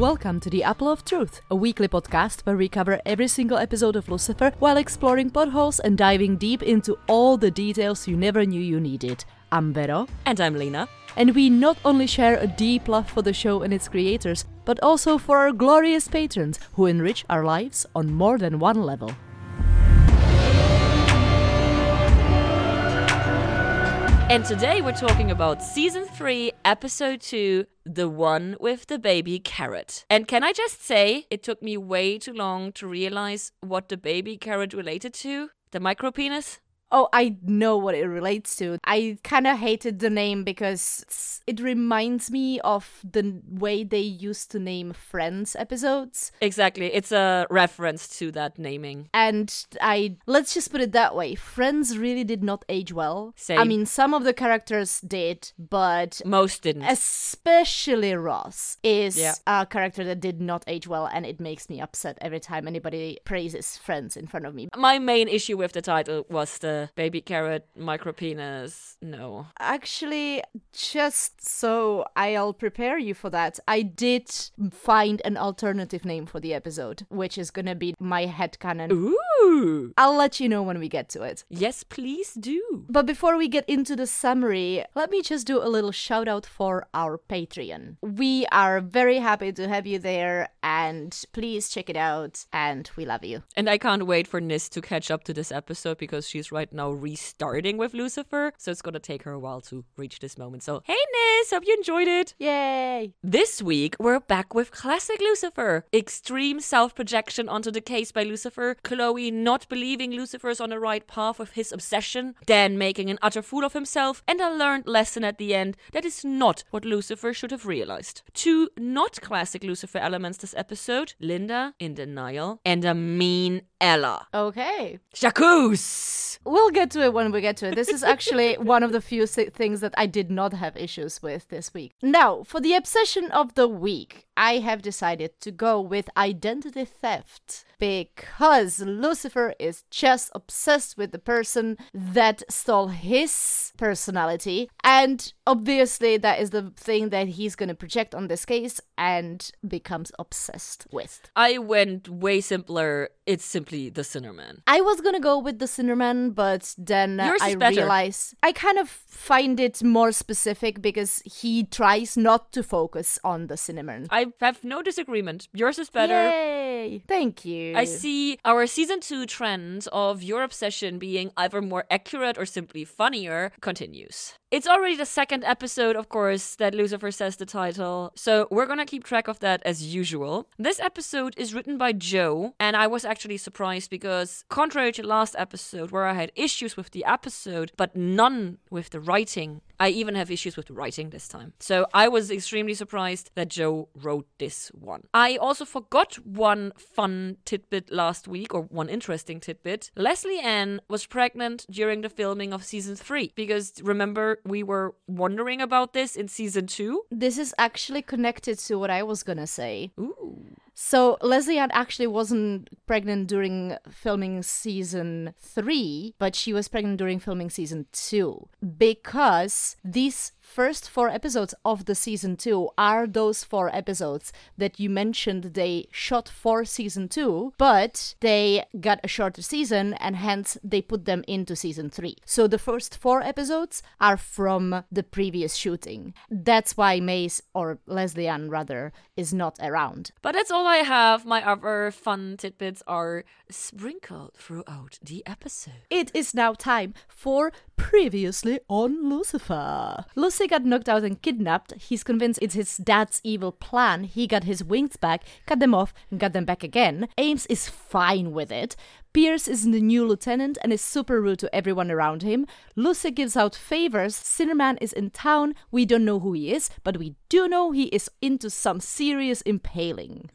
Welcome to the Apple of Truth, a weekly podcast where we cover every single episode of Lucifer while exploring potholes and diving deep into all the details you never knew you needed. I'm Vero. And I'm Lina. And we not only share a deep love for the show and its creators, but also for our glorious patrons who enrich our lives on more than one level. And today we're talking about season 3, episode 2, The One with the Baby Carrot. And can I just say, it took me way too long to realize what the baby carrot related to? The micropenis? Oh, I know what it relates to. I kind of hated the name because it reminds me of the way they used to name Friends episodes. Exactly. It's a reference to that naming. And I, let's just put it that way Friends really did not age well. Same. I mean, some of the characters did, but Most didn't. especially Ross is Yeah. a character that did not age well, and it makes me upset every time anybody praises Friends in front of me. My main issue with the title was the baby carrot micropenis. No. Actually, just so I'll prepare you for that, I did find an alternative name for the episode, which is gonna be my head headcanon. Ooh. I'll let you know when we get to it. Yes, please do. But before we get into the summary, let me just do a little shout out for our Patreon. We are very happy to have you there, and please check it out, and we love you. And I can't wait for Nis to catch up to this episode because she's right now restarting with Lucifer. So it's gonna take her a while to reach this moment. So, hey Nis, hope you enjoyed it. Yay! This week, we're back with classic Lucifer. Extreme self projection onto the case by Lucifer, Chloe not believing Lucifer's on the right path with his obsession, Dan making an utter fool of himself, and a learned lesson at the end that is not what Lucifer should have realized. Two not classic Lucifer elements this episode Linda in denial, and a mean Ella. Okay. Jacuz! We'll get to it when we get to it. This is actually one of the few things that I did not have issues with this week. Now, for the obsession of the week, I have decided to go with identity theft because Lucifer is just obsessed with the person that stole his personality, and obviously, that is the thing that he's going to project on this case and becomes obsessed with. I went way simpler. It's simply the Sinnerman. I was gonna go with the Sinnerman, but then Yours I realized I kind of find it more specific because he tries not to focus on the Sinnerman. I have no disagreement. Yours is better. Yay! Thank you. I see our season two trend of your obsession being either more accurate or simply funnier continues. It's already the second episode, of course, that Lucifer says the title, so we're gonna keep track of that as usual. This episode is written by Joe, and I was actually surprised because, contrary to last episode where I had issues with the episode but none with the writing, I even have issues with the writing this time. So I was extremely surprised that Joe wrote this one. I also forgot one fun tidbit last week, or one interesting tidbit. Lesley-Ann was pregnant during the filming of season three, because remember, we were wondering about this in season two? this is actually connected to what I was gonna say. Ooh. So Lesley-Ann actually wasn't pregnant during filming season three, but she was pregnant during filming season two because these first four episodes of the season two are those four episodes that you mentioned they shot for season two, but they got a shorter season and hence they put them into season three. So the first four episodes are from the previous shooting. That's why Mace, or Lesley-Ann rather, is not around. But that's all I have. My other fun tidbits are sprinkled throughout the episode. It is now time for Previously on Lucifer. Lucy got knocked out and kidnapped. He's convinced it's his dad's evil plan. He got his wings back, cut them off, and got them back again. Ames is fine with it. Pierce is the new lieutenant and is super rude to everyone around him. Lucy gives out favors. Sinnerman is in town. We don't know who he is, but we do know he is into some serious impaling.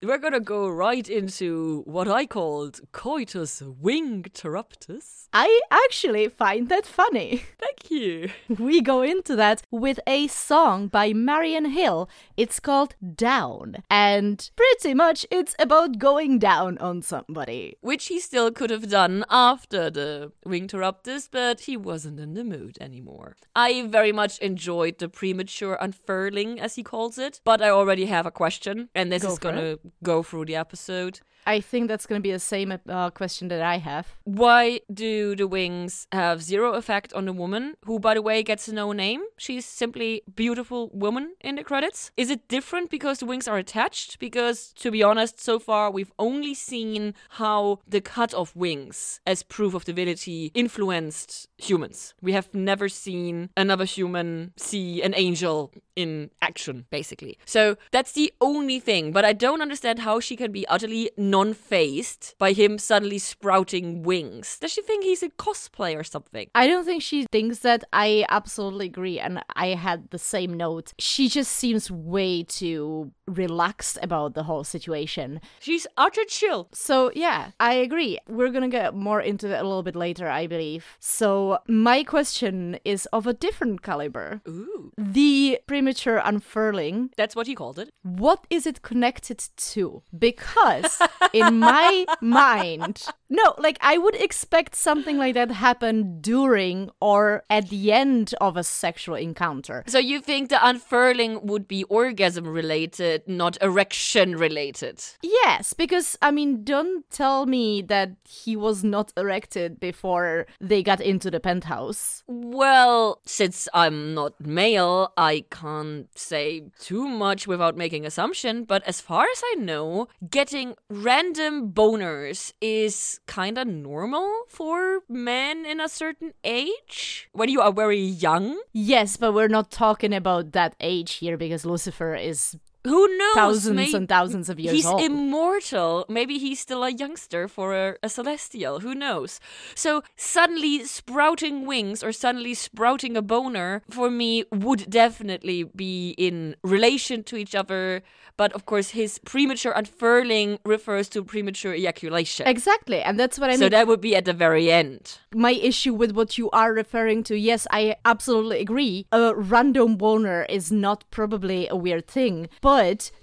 We're gonna go right into what I called coitus wingterruptus. I actually find that funny. Thank you. We go into that with a song by Marian Hill. It's called Down. And pretty much it's about going down on somebody. Somebody. Which he still could have done after the Wingterruptus, but he wasn't in the mood anymore. I very much enjoyed the premature unfurling, as he calls it, but I already have a question, and this Go is gonna go through the episode. I think that's going to be the same uh, question that I have. Why do the wings have zero effect on the woman, who, by the way, gets no name? She's simply beautiful woman in the credits. Is it different because the wings are attached? Because, to be honest, so far we've only seen how the cut of wings as proof of divinity influenced humans. We have never seen another human see an angel in action, basically. So that's the only thing. But I don't understand how she can be utterly non phased by him suddenly sprouting wings. Does she think he's a cosplay or something? I don't think she thinks that. I absolutely agree. And I had the same note. She just seems way too relaxed about the whole situation. She's utter chill. So, yeah, I agree. We're gonna get more into that a little bit later, I believe. So, my question is of a different caliber. Ooh. The premature unfurling, That's what he called it. what is it connected to? Because in my mind, no, like I would expect something like that happen during or at the end of a sexual encounter. So you think the unfurling would be orgasm related, not erection related? Yes, because I mean, don't tell me that he was not erected before they got into the penthouse. Well, since I'm not male, I can't say too much without making assumption, but as far as I know, getting random boners is kind of normal for men in a certain age when you are very young. Yes, but we're not talking about that age here because Lucifer is Who knows? thousands May- and thousands of years He's old. immortal. Maybe he's still a youngster for a, a celestial. Who knows? So suddenly sprouting wings or suddenly sprouting a boner for me would definitely be in relation to each other. But of course, his premature unfurling refers to premature ejaculation. exactly, and that's what I so mean. So that would be at the very end. my issue with what you are referring to, yes, I absolutely agree. A random boner is not probably a weird thing, but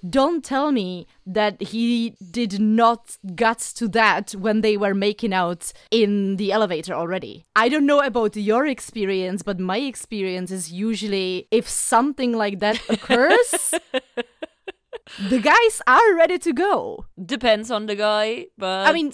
don't tell me that he did not get to that when they were making out in the elevator already. I don't know about your experience, but my experience is usually if something like that occurs, the guys are ready to go. Depends on the guy, but I mean,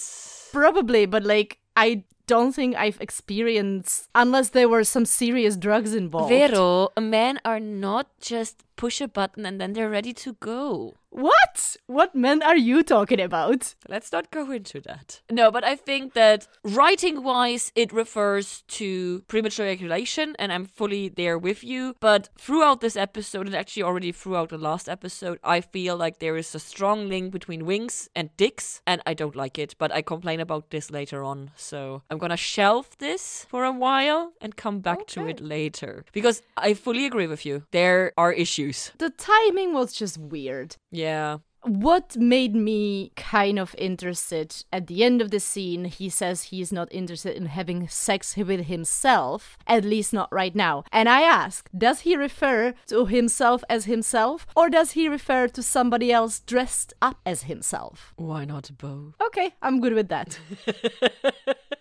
probably, but like, I don't think I've experienced, unless there were some serious drugs involved. Vero, men are not just push a button and then they're ready to go. What? What men are you talking about? Let's not go into that. No, but I think that writing wise, it refers to premature ejaculation, and I'm fully there with you. But throughout this episode, and actually already throughout the last episode, I feel like there is a strong link between wings and dicks, and I don't like it. But I complain about this later on. So I'm gonna shelve this for a while and come back to it later. Because I fully agree with you. There are issues. The timing was just weird. Yeah. What made me kind of interested at the end of the scene, he says he's not interested in having sex with himself, at least not right now. And I ask, does he refer to himself as himself, or does he refer to somebody else dressed up as himself? Why not both? Okay, I'm good with that.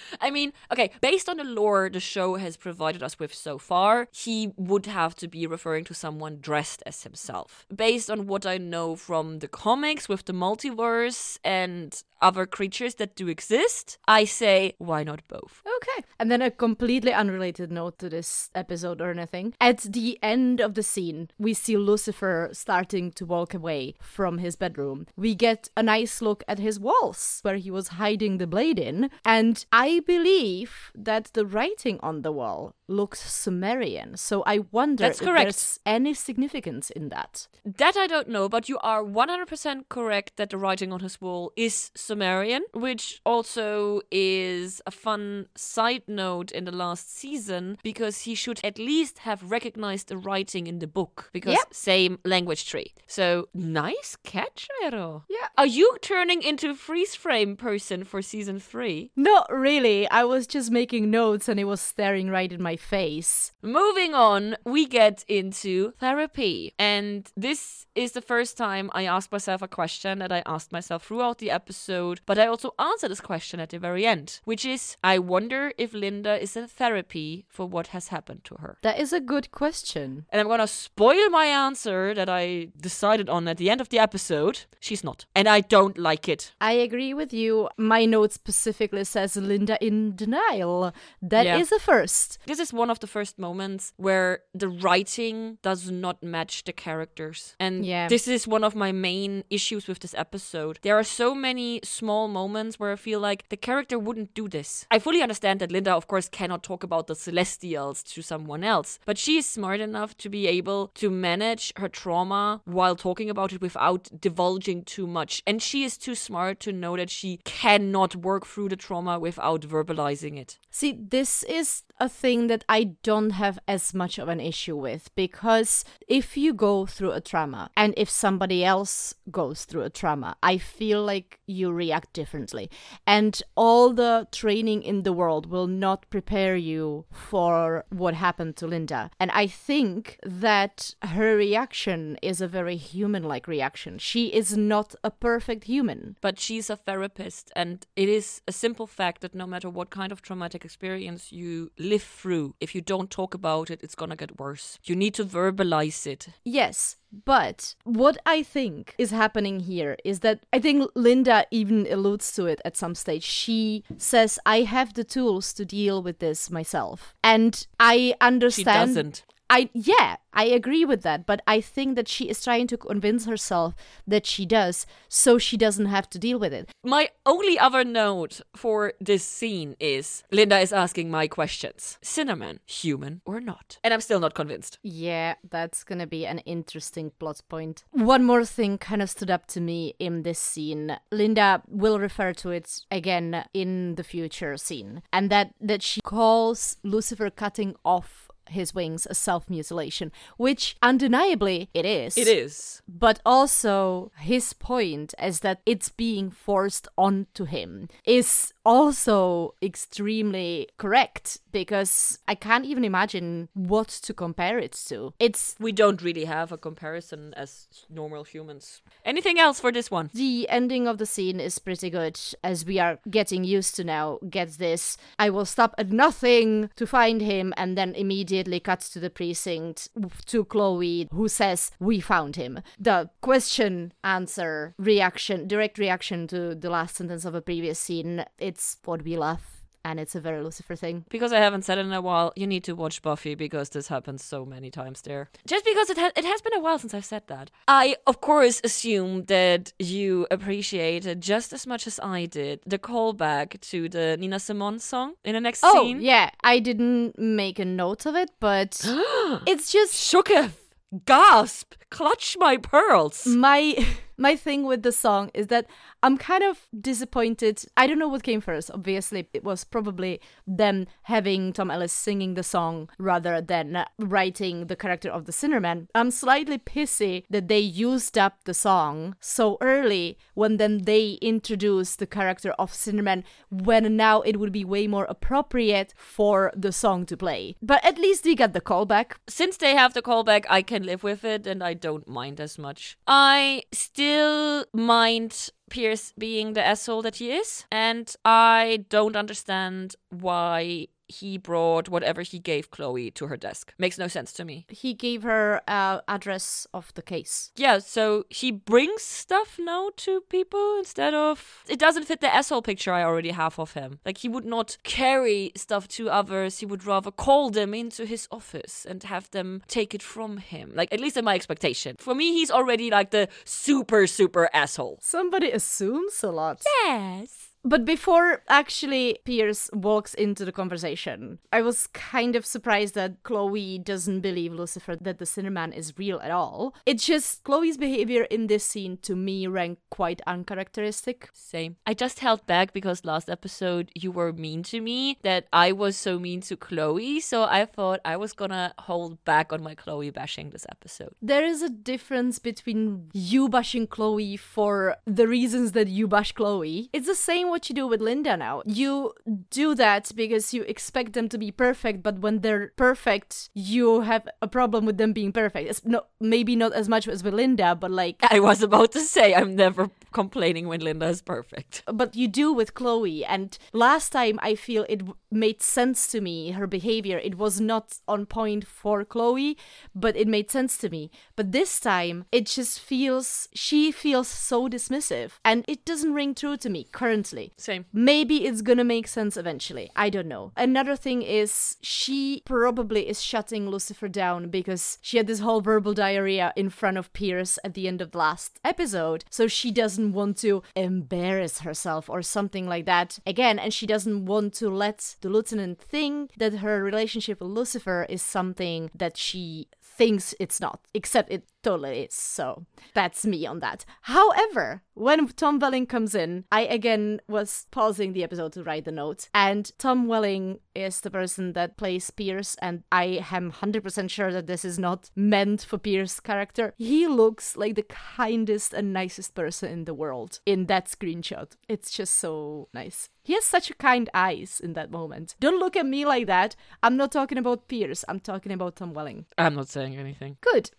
I mean, okay, based on the lore the show has provided us with so far, he would have to be referring to someone dressed as himself. Based on what I know from the comics with the multiverse and other creatures that do exist, I say, why not both? Okay. And then a completely unrelated note to this episode or anything. At the end of the scene, we see Lucifer starting to walk away from his bedroom. We get a nice look at his walls where he was hiding the blade in. And I believe that the writing on the wall looks Sumerian. So I wonder That's if correct. there's any significance in that. That I don't know, but you are 100% correct that the writing on his wall is Sumerian, which also is a fun side note in the last season because he should at least have recognized the writing in the book because Yep. same language tree. So nice catch, Vero. Yeah. Are you turning into freeze frame person for season three? Not really. I was just making notes and it was staring right in my face. Moving on, we get into therapy. And this is the first time I asked myself a question that I asked myself throughout the episode, but I also answer this question at the very end, which is I wonder if Linda is in therapy for what has happened to her. That is a good question. And I'm gonna spoil my answer that I decided on at the end of the episode. She's not. And I don't like it. I agree with you. My note specifically says Linda in denial. That is Yeah. a first. This is one of the first moments where the writing does not match the characters. And Yeah. this is one of my main issues with this episode. There are so many small moments where I feel like the character wouldn't do this. I fully understand that Linda, of course, cannot talk about the Celestials to someone else, but she is smart enough to be able to manage her trauma while talking about it without divulging too much. And she is too smart to know that she cannot work through the trauma without verbalizing it. See, this is a thing that I don't have as much of an issue with because if you go through a trauma and if somebody else goes through a trauma, I feel like you react differently. And all the training in the world will not prepare you for what happened to Linda. And I think that her reaction is a very human like reaction. She is not a perfect human. but she's a therapist and it is a simple fact that no matter what kind of traumatic experience you live through if you don't talk about it it's going to get worse you need to verbalize it Yes, but what I think is happening here is that I think Linda even alludes to it at some stage. She says, I have the tools to deal with this myself. And I she understand. doesn't I yeah, I agree with that, but I think that she is trying to convince herself that she does so she doesn't have to deal with it. my only other note for this scene is linda is asking my questions Sinnerman human or not and i'm still not convinced Yeah, that's gonna be an interesting plot point. One more thing kind of stood up to me in this scene. Linda will refer to it again in the future scene, and that that she calls Lucifer cutting off his wings a self mutilation, which undeniably it is. it is But also, his point is that it's being forced onto him is also extremely correct because I can't even imagine what to compare it to. It's we don't really have a comparison as normal humans anything else for this one the ending of the scene is pretty good as we are getting used to now. Get this. I will stop at nothing to find him and then immediately cuts to the precinct to Chloe who says, We found him. The question, answer, reaction, direct reaction to the last sentence of a previous scene. It's what we love. And it's a very Lucifer thing. because I haven't said it in a while, you need to watch Buffy because this happens so many times there. Just because it has it has been a while since I've said that. I of course assume that you appreciated just as much as I did the callback to the Nina Simone song in the next Oh, scene. yeah. I didn't make a note of it, but it's just Shooketh! Gasp! Clutch my pearls! my my thing with the song is that I'm kind of disappointed. I don't know what came first. Obviously, it was probably them having Tom Ellis singing the song rather than writing the character of the Sinnerman. I'm slightly pissy that they used up the song so early when then they introduced the character of Sinnerman when now it would be way more appropriate for the song to play. But at least we got the callback. Since they have the callback, I can live with it and I don't mind as much. I still mind Pierce being the asshole that he is, and I don't understand why he brought whatever he gave Chloe to her desk. Makes no sense to me. He gave her uh, address of the case. Yeah, so he brings stuff now to people instead of. It doesn't fit the asshole picture I already have of him. Like, he would not carry stuff to others, he would rather call them into his office and have them take it from him. Like, at least in my expectation. For me, he's already like the super, super asshole. Somebody assumes a lot. Yes. But before actually Pierce walks into the conversation, I was kind of surprised that Chloe doesn't believe Lucifer that the Sinnerman is real at all. It's just Chloe's behavior in this scene to me rang quite uncharacteristic. Same. I just held back because last episode you were mean to me that I was so mean to Chloe, so I thought I was gonna hold back on my Chloe bashing this episode. There is a difference between you bashing Chloe for the reasons that you bash Chloe. It's the same what you do with Linda now. You do that because you expect them to be perfect, but when they're perfect, you have a problem with them being perfect. It's no, maybe not as much as with Linda, but like I was about to say I'm never complaining when Linda is perfect. but you do with Chloe. And last time I feel it made sense to me, her behavior. It was not on point for Chloe, but it made sense to me. But this time it just feels, she feels so dismissive and it doesn't ring true to me currently. Same. Maybe it's gonna make sense eventually. I don't know. Another thing is she probably is shutting Lucifer down because she had this whole verbal diarrhea in front of Pierce at the end of the last episode. So she doesn't want to embarrass herself or something like that again. And she doesn't want to let the lieutenant think that her relationship with Lucifer is something that she thinks it's not, except it totally is. So that's me on that. However, when Tom Welling comes in, I again was pausing the episode to write the note. And Tom Welling is the person that plays Pierce, and I am 100% sure that this is not meant for Pierce's character. He looks like the kindest and nicest person in the world in that screenshot. It's just so nice. He has such kind eyes in that moment. Don't look at me like that. I'm not talking about Pierce, I'm talking about Tom Welling. I'm not saying anything. Good.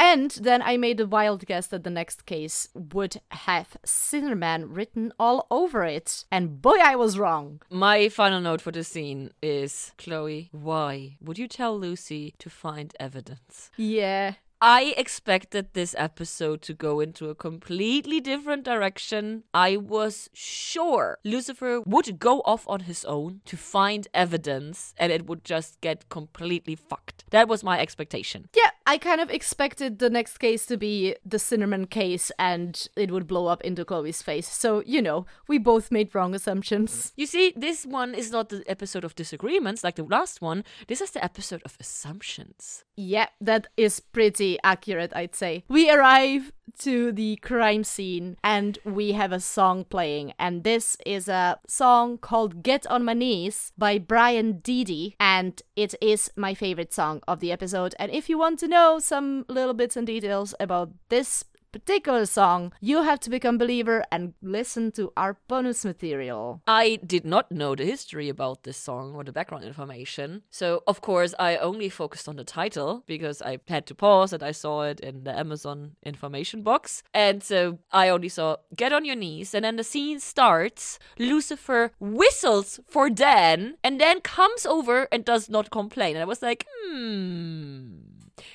And then I made a wild guess that the next case would have Sinnerman written all over it. And boy, I was wrong. My final note for the scene is Chloe, why would you tell Lucy to find evidence? Yeah. I expected this episode to go into a completely different direction. I was sure Lucifer would go off on his own to find evidence and it would just get completely fucked. That was my expectation. Yeah, I kind of expected the next case to be the Sinnerman case and it would blow up into Chloe's face. So, you know, we both made wrong assumptions. You see, this one is not the episode of disagreements like the last one. This is the episode of assumptions. Yeah, that is pretty accurate, I'd say. We arrive to the crime scene and we have a song playing. And this is a song called Get on My Knees by Brian Deedy. And it is my favorite song of the episode. And if you want to know some little bits and details about this particular song, you have to become believer and listen to our bonus material. I did not know the history about this song or the background information. So, of course, I only focused on the title because I had to pause and I saw it in the Amazon information box. And so I only saw Get on Your Knees. And then the scene starts. Lucifer whistles for Dan and then comes over and does not complain. And I was like, hmm.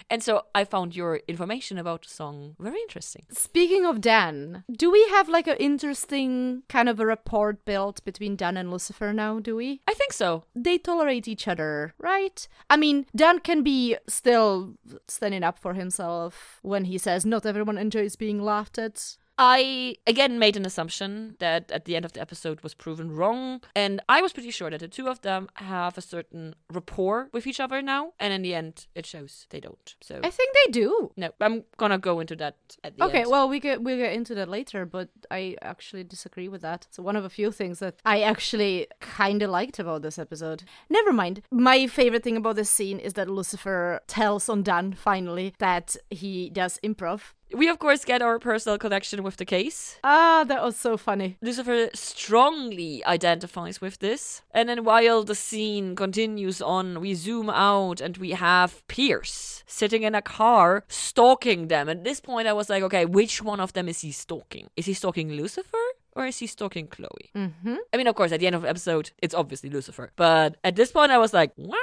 And so I found your information about the song very interesting. Speaking of Dan, do we have like an interesting kind of a rapport built between Dan and Lucifer now, do we? I think so. They tolerate each other, right? I mean, Dan can be still standing up for himself when he says not everyone enjoys being laughed at. I again made an assumption that at the end of the episode was proven wrong, and I was pretty sure that the two of them have a certain rapport with each other now, and in the end, it shows they don't. So I think they do. no, I'm gonna go into that at the Okay, end. well we get we'll get into that later, but I actually disagree with that. It's one of a few things that I actually kinda liked about this episode. Never mind. My favorite thing about this scene is that Lucifer tells on Dan finally that he does improv. We of course get our personal connection with the case. Ah, that was so funny. Lucifer strongly identifies with this. And then while the scene continues on, we zoom out and we have Pierce sitting in a car stalking them. At this point, I was like, okay, which one of them is he stalking? Is he stalking Lucifer? Or is he stalking Chloe? Mm-hmm. I mean, of course, at the end of the episode, it's obviously Lucifer. But at this point, I was like, what?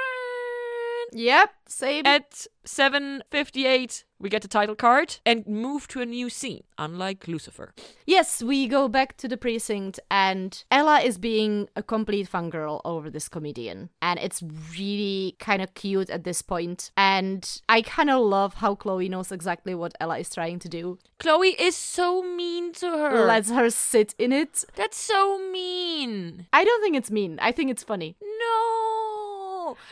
Yep, same. At 7.58, we get the title card and move to a new scene, unlike Lucifer. Yes, we go back to the precinct, and Ella is being a complete fangirl over this comedian. And it's really kind of cute at this point. And I kind of love how Chloe knows exactly what Ella is trying to do. Chloe is so mean to her. Lets her sit in it. That's so mean. I don't think it's mean. I think it's funny. No.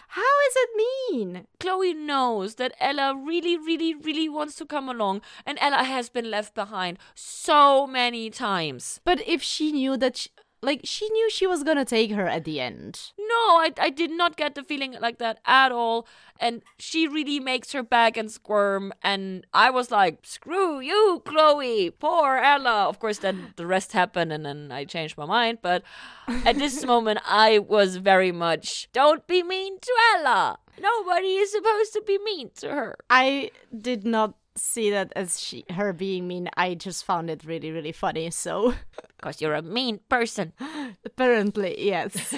How is it mean? Chloe knows that Ella really, really, really wants to come along, and Ella has been left behind so many times. But if she knew that. She- like she knew she was gonna take her at the end. No, I, I did not get the feeling like that at all. And she really makes her back and squirm. And I was like, screw you, Chloe. Poor Ella. Of course, then the rest happened and then I changed my mind. But at this moment, I was very much, don't be mean to Ella. Nobody is supposed to be mean to her. I did not see that as she her being mean. I just found it really really funny. So Because you're a mean person. apparently, yes.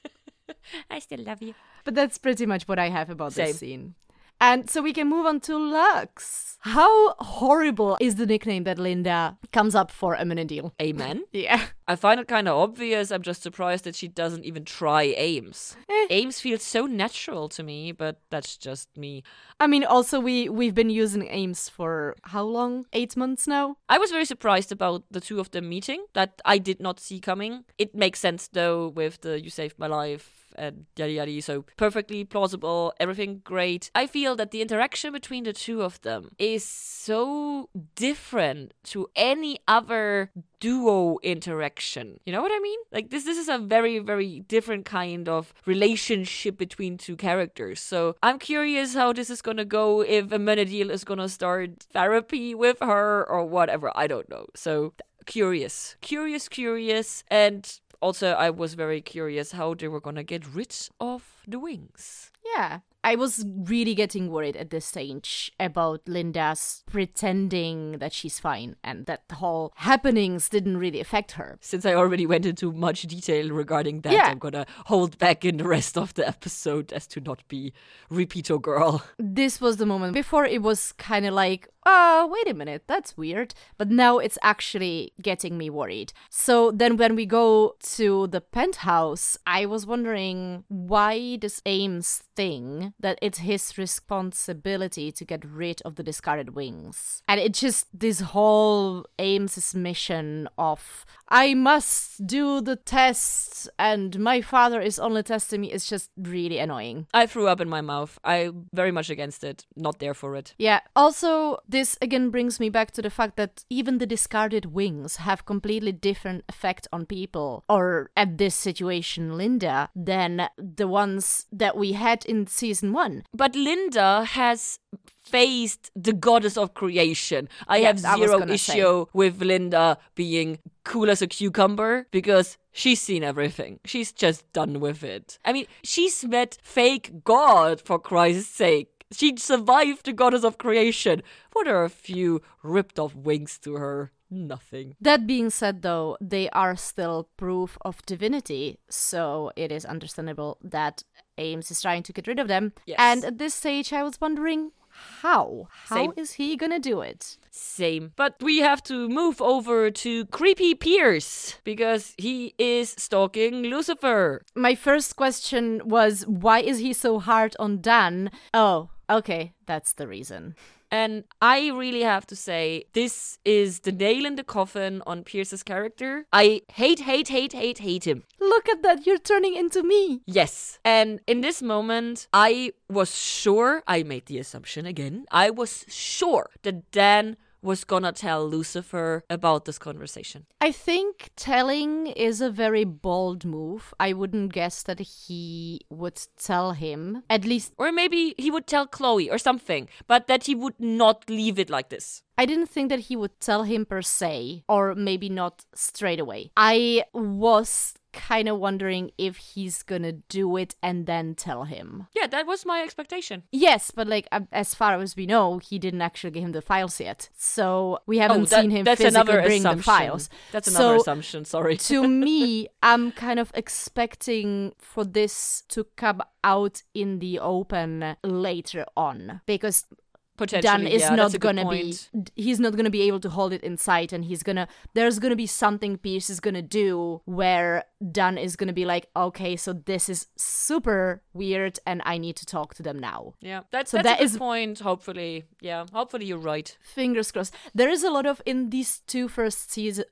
I still love you. But that's pretty much what I have about Same. this scene. And so we can move on to Lux. How horrible is the nickname that Linda comes up for Amenadiel? Amen. Yeah. I find it kind of obvious. I'm just surprised that she doesn't even try Ames. Eh. Ames feels so natural to me, but that's just me. I mean, also we we've been using Ames for how long? Eight months now. I was very surprised about the two of them meeting. That I did not see coming. It makes sense though with the "You saved my life" and yada yada. So perfectly plausible, everything great. I feel that the interaction between the two of them is so different to any other duo interaction. You know what I mean? Like this this is a very very different kind of relationship between two characters. So I'm curious how this is going to go if Amenadiel is going to start therapy with her or whatever. I don't know. So curious. Curious curious and also I was very curious how they were to get rid of the wings. Yeah. I was really getting worried at this stage about Linda's pretending that she's fine and that the whole happenings didn't really affect her. Since I already went into much detail regarding that, Yeah. I'm gonna hold back in the rest of the episode as to not be repeato girl. This was the moment. Before it was kind of like, oh, wait a minute, that's weird. But now it's actually getting me worried. So then when we go to the penthouse, I was wondering why this Ames thing that it's his responsibility to get rid of the discarded wings. And it just, this whole Ames's mission of, I must do the test and my father is only testing me is just really annoying. I threw up in my mouth. I very much against it. Not there for it. Yeah. Also, this again brings me back to the fact that even the discarded wings have completely different effect on people, or at this situation, Linda, than the ones that we had in season one. But Linda has faced the goddess of creation. I Yes, have zero say. issue with Linda being cool as a cucumber because she's seen everything. She's just done with it. I mean, she's met fake God for Christ's sake. She survived the goddess of creation. What are a few ripped off wings to her? Nothing. That being said, though, they are still proof of divinity, so it is understandable that Ames is trying to get rid of them. Yes. And at this stage, I was wondering how? How is Same. he gonna do it? Same. But we have to move over to Creepy Pierce because he is stalking Lucifer. My first question was why is he so hard on Dan? Oh, okay, that's the reason. And I really have to say, this is the nail in the coffin on Pierce's character. I hate, hate, hate, hate, hate him. Look at that, you're turning into me. Yes. And in this moment, I was sure, I made the assumption again, I was sure that Dan was gonna tell Lucifer about this conversation. I think telling is a very bold move. I wouldn't guess that he would tell him. At least Or maybe he would tell Chloe or something, but that he would not leave it like this. I didn't think that he would tell him per se, or maybe not straight away. I was kind of wondering if he's gonna do it and then tell him. Yeah, that was my expectation. Yes, but like um, as far as we know, he didn't actually give him the files yet, so we haven't Oh, that- seen him that's physically bring assumption. the files. That's another So- assumption, sorry. to me, I'm kind of expecting for this to come out in the open later on because Potentially, Dan is yeah, not gonna be he's not gonna be able to hold it inside and he's gonna there's gonna be something Pierce is gonna do where Dan is gonna be like, okay, so this is super weird and I need to talk to them now. Yeah, that's So that's that is- point. Hopefully, yeah, hopefully you're right. Fingers crossed. There is a lot of in these two first season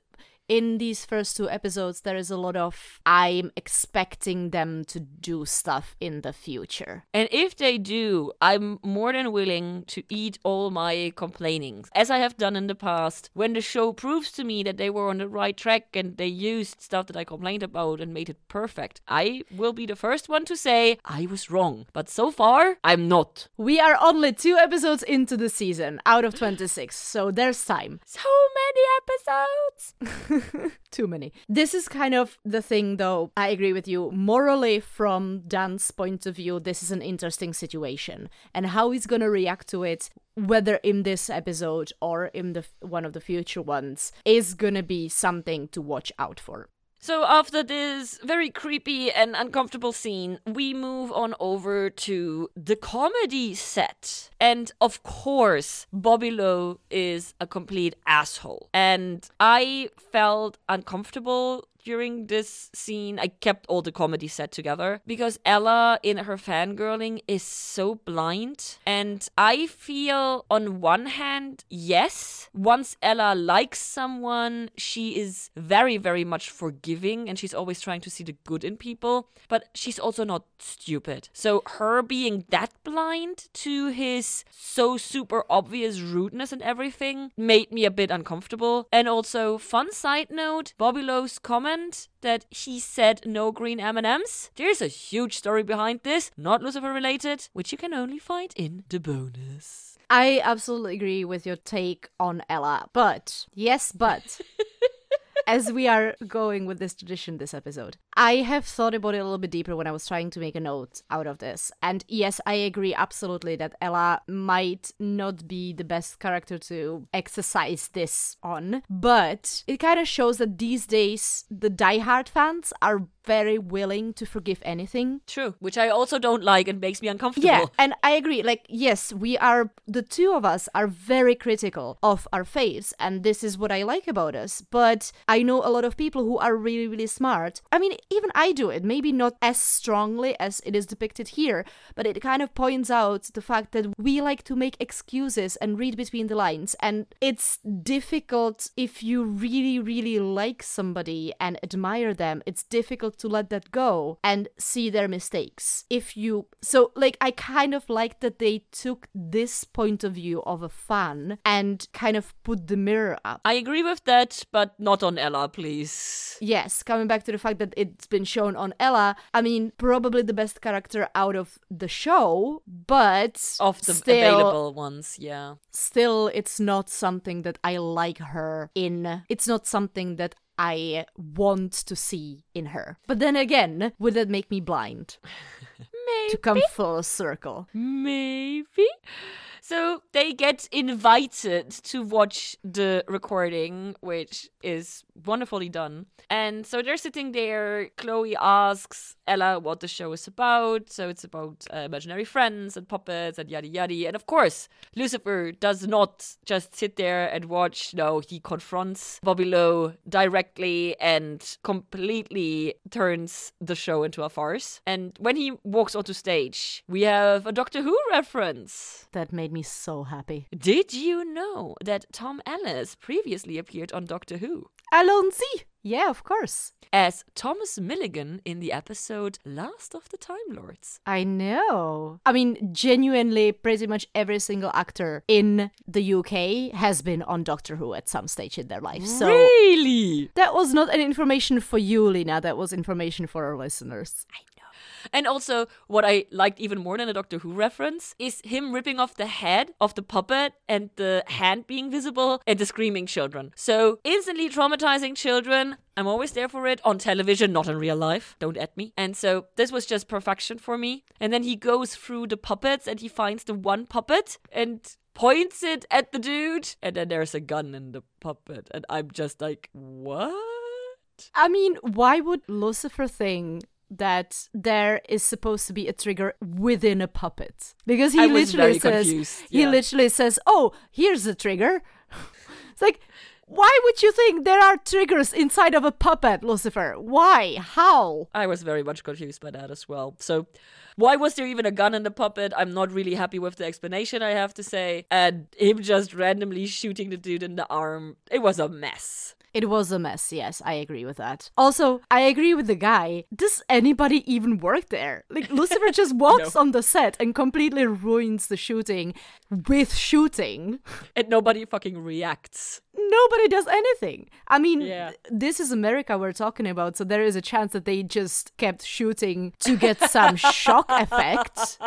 in these first two episodes, there is a lot of I'm expecting them to do stuff in the future. And if they do, I'm more than willing to eat all my complainings, as I have done in the past. When the show proves to me that they were on the right track and they used stuff that I complained about and made it perfect, I will be the first one to say I was wrong. But so far, I'm not. We are only two episodes into the season out of 26, so there's time. So many episodes! Too many. This is kind of the thing, though. I agree with you. Morally, from Dan's point of view, this is an interesting situation. And how he's going to react to it, whether in this episode or in the one of the future ones, is going to be something to watch out for. So, after this very creepy and uncomfortable scene, we move on over to the comedy set. And of course, Bobby Lowe is a complete asshole. And I felt uncomfortable during this scene, I kept all the comedy set together because Ella, in her fangirling, is so blind. And I feel, on one hand, yes, once Ella likes someone, she is very, very much forgiving and she's always trying to see the good in people, but she's also not stupid. So, her being that blind to his so super obvious rudeness and everything made me a bit uncomfortable. And also, fun side note Bobby Lowe's comment comment that he said no green M&Ms. There's a huge story behind this, not Lucifer related, which you can only find in the bonus. I absolutely agree with your take on Ella, but yes, but as we are going with this tradition this episode. I have thought about it a little bit deeper when I was trying to make a note out of this. And yes, I agree absolutely that Ella might not be the best character to exercise this on, but it kind of shows that these days the diehard fans are very willing to forgive anything. True, which I also don't like and makes me uncomfortable. Yeah, and I agree. Like, yes, we are, the two of us are very critical of our faiths, and this is what I like about us. But I know a lot of people who are really, really smart. I mean, even I do it, maybe not as strongly as it is depicted here, but it kind of points out the fact that we like to make excuses and read between the lines. And it's difficult if you really, really like somebody and admire them, it's difficult to let that go and see their mistakes. If you, so like, I kind of like that they took this point of view of a fan and kind of put the mirror up. I agree with that, but not on Ella, please. Yes, coming back to the fact that it's been shown on Ella, I mean, probably the best character out of the show, but of the still, available ones, yeah. Still, it's not something that I like her in. It's not something that I want to see in her. But then again, would that make me blind? Maybe. To come full circle. Maybe. So they get invited to watch the recording, which is wonderfully done. And so they're sitting there. Chloe asks Ella what the show is about. So it's about uh, imaginary friends and puppets and yada yada. And of course, Lucifer does not just sit there and watch. No, he confronts Bobby Lowe directly and completely turns the show into a farce. And when he walks onto stage, we have a Doctor Who reference. That made me so happy. Did you know that Tom Ellis previously appeared on Doctor Who? Allons-y! Yeah, of course. As Thomas Milligan in the episode Last of the Time Lords. I know. I mean, genuinely, pretty much every single actor in the UK has been on Doctor Who at some stage in their life. So really? That was not an information for you, Lina. That was information for our listeners. I and also, what I liked even more than a Doctor Who reference is him ripping off the head of the puppet and the hand being visible and the screaming children. So, instantly traumatizing children. I'm always there for it on television, not in real life. Don't at me. And so this was just perfection for me. And then he goes through the puppets and he finds the one puppet and points it at the dude. And then there's a gun in the puppet. And I'm just like, what? I mean, why would Lucifer think that there is supposed to be a trigger within a puppet because he literally says yeah. he literally says oh here's a trigger it's like why would you think there are triggers inside of a puppet lucifer why how i was very much confused by that as well so why was there even a gun in the puppet? I'm not really happy with the explanation, I have to say. And him just randomly shooting the dude in the arm, it was a mess. It was a mess, yes, I agree with that. Also, I agree with the guy. Does anybody even work there? Like, Lucifer just walks No. on the set and completely ruins the shooting with shooting. And nobody fucking reacts. Nobody does anything. I mean, Yeah. this is America we're talking about, so there is a chance that they just kept shooting to get some shock effect.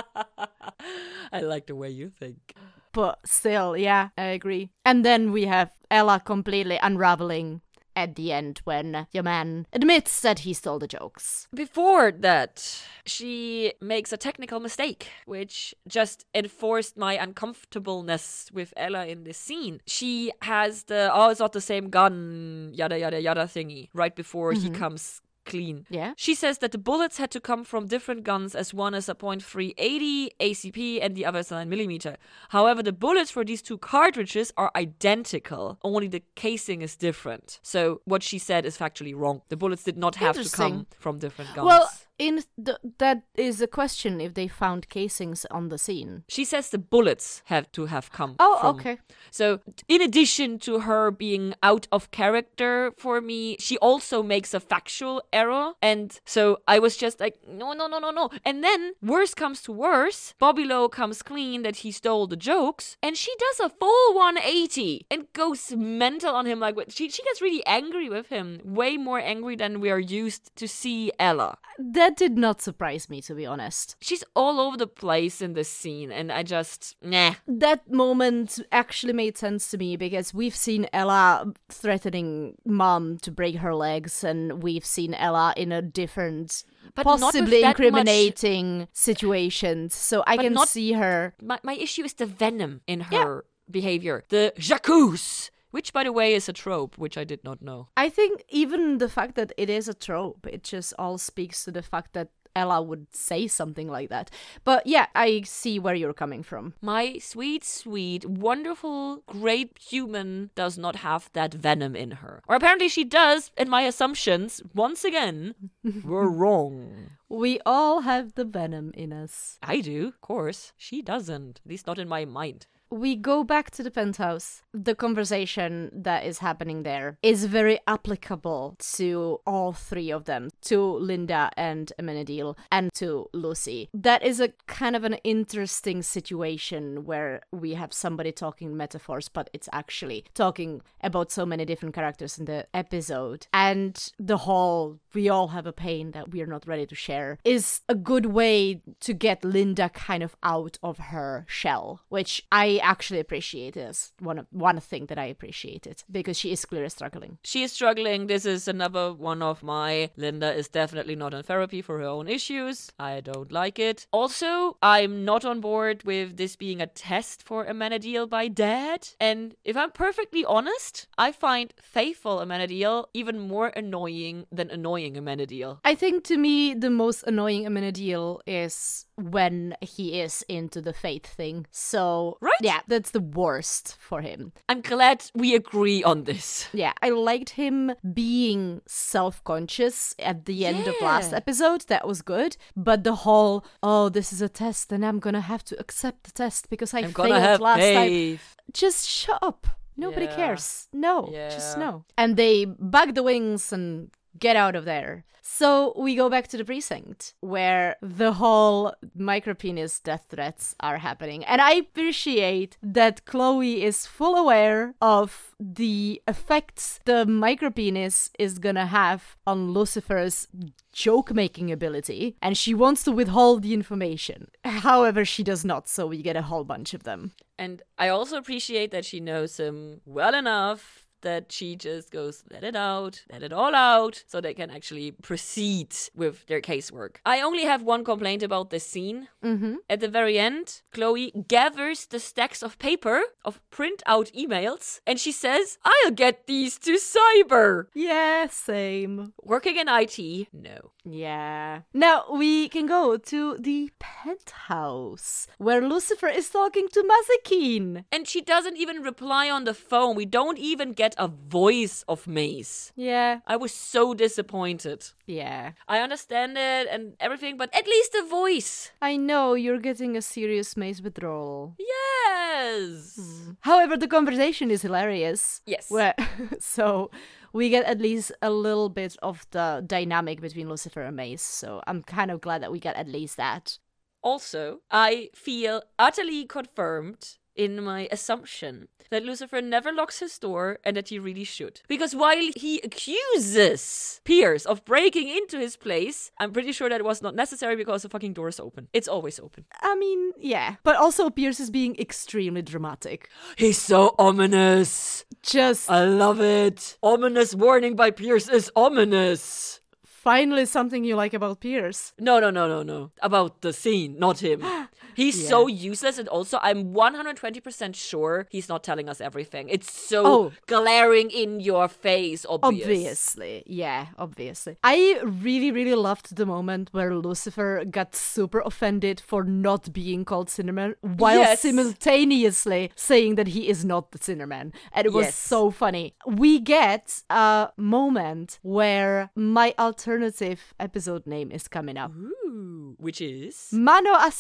I like the way you think. But still, yeah, I agree. And then we have Ella completely unraveling at the end when your man admits that he stole the jokes. Before that, she makes a technical mistake, which just enforced my uncomfortableness with Ella in this scene. She has the, oh, it's not the same gun, yada, yada, yada thingy, right before he mm-hmm. comes clean. Yeah. She says that the bullets had to come from different guns, as one is a .380 ACP and the other is a 9mm. However, the bullets for these two cartridges are identical, only the casing is different. So what she said is factually wrong. The bullets did not have to come from different guns. Well, in th- that is a question if they found casings on the scene. she says the bullets have to have come. Oh, from- okay. So, in addition to her being out of character for me, she also makes a factual error. And so I was just like, no, no, no, no, no. And then, worse comes to worse, Bobby Lowe comes clean that he stole the jokes, and she does a full 180 and goes mental on him. Like, she, she gets really angry with him, way more angry than we are used to see Ella. That did not surprise me, to be honest. She's all over the place in this scene, and I just, nah. That moment actually made sense to me because we've seen Ella threatening mom to break her legs, and we've seen Ella in a different, But possibly that much- incriminating situations. So I But can not- see her. my, my issue is the venom in Yeah. her behavior. The jacuzzi, which by the way is a trope, which I did not know. I think even the fact that it is a trope, it just all speaks to the fact that Ella would say something like that. But yeah, I see where you're coming from. My sweet, sweet, wonderful, great human does not have that venom in her. Or apparently she does, and my assumptions, once again, were wrong. We all have the venom in us. I do, of course. She doesn't. At least not in my mind. We go back to the penthouse. The conversation that is happening there is very applicable to all three of them to Linda and Amenadiel and to Lucy. That is a kind of an interesting situation where we have somebody talking metaphors, but it's actually talking about so many different characters in the episode. And the whole we all have a pain that we are not ready to share is a good way to get Linda kind of out of her shell, which I actually appreciate as one of one thing that I appreciated because she is clearly struggling. She is struggling. This is another one of my Linda is definitely not in therapy for her own issues. I don't like it. Also, I'm not on board with this being a test for Amenadiel by dad. And if I'm perfectly honest, I find faithful Amenadiel even more annoying than annoying Amenadiel. I think to me the most annoying Amenadiel is when he is into the faith thing. So Right? yeah, that's the worst for him. I'm glad we agree on this. Yeah, I liked him being self-conscious at the end of last episode. That was good. But the whole, oh, this is a test, and I'm gonna have to accept the test because I I'm failed last time. Just shut up. Nobody Yeah. cares. No, just Yeah. no. And they bug the wings and get out of there. So we go back to the precinct where the whole micropenis death threats are happening. And I appreciate that Chloe is full aware of the effects the micropenis is gonna have on Lucifer's joke making ability. And she wants to withhold the information. However, she does not, so we get a whole bunch of them. And I also appreciate that she knows him well enough that she just goes, let it out, let it all out, so they can actually proceed with their casework. I only have one complaint about this scene. Mm-hmm. At the very end, Chloe gathers the stacks of paper, of printout emails, and she says, I'll get these to cyber. Yeah, same. Working in IT, no. Yeah. Now we can go to the penthouse where Lucifer is talking to Mazikeen. And she doesn't even reply on the phone. We don't even get a voice of Maze. Yeah. I was so disappointed. Yeah. I understand it and everything, but at least a voice. I know you're getting a serious Maze withdrawal. Yes. Hmm. However, the conversation is hilarious. Yes. Where, so we get at least a little bit of the dynamic between Lucifer and Maze. So I'm kind of glad that we get at least that. Also, I feel utterly confirmed in my assumption that Lucifer never locks his door and that he really should. Because while he accuses Pierce of breaking into his place, I'm pretty sure that was not necessary because the fucking door is open. It's always open. I mean, yeah. But also, Pierce is being extremely dramatic. He's so ominous. Just I love it. Ominous warning by Pierce is ominous. finally something you like about Pierce. No, no, no, no, no. About the scene, not him. He's Yeah. so useless, and also I'm 120% sure he's not telling us everything. It's so Oh. glaring in your face, obvious. Obviously, yeah, obviously. I really, really loved the moment where Lucifer got super offended for not being called Sinnerman while Yes. simultaneously saying that he is not the Sinnerman. And it was Yes. so funny. We get a moment where my alternative episode name is coming up Ooh, which is Mano a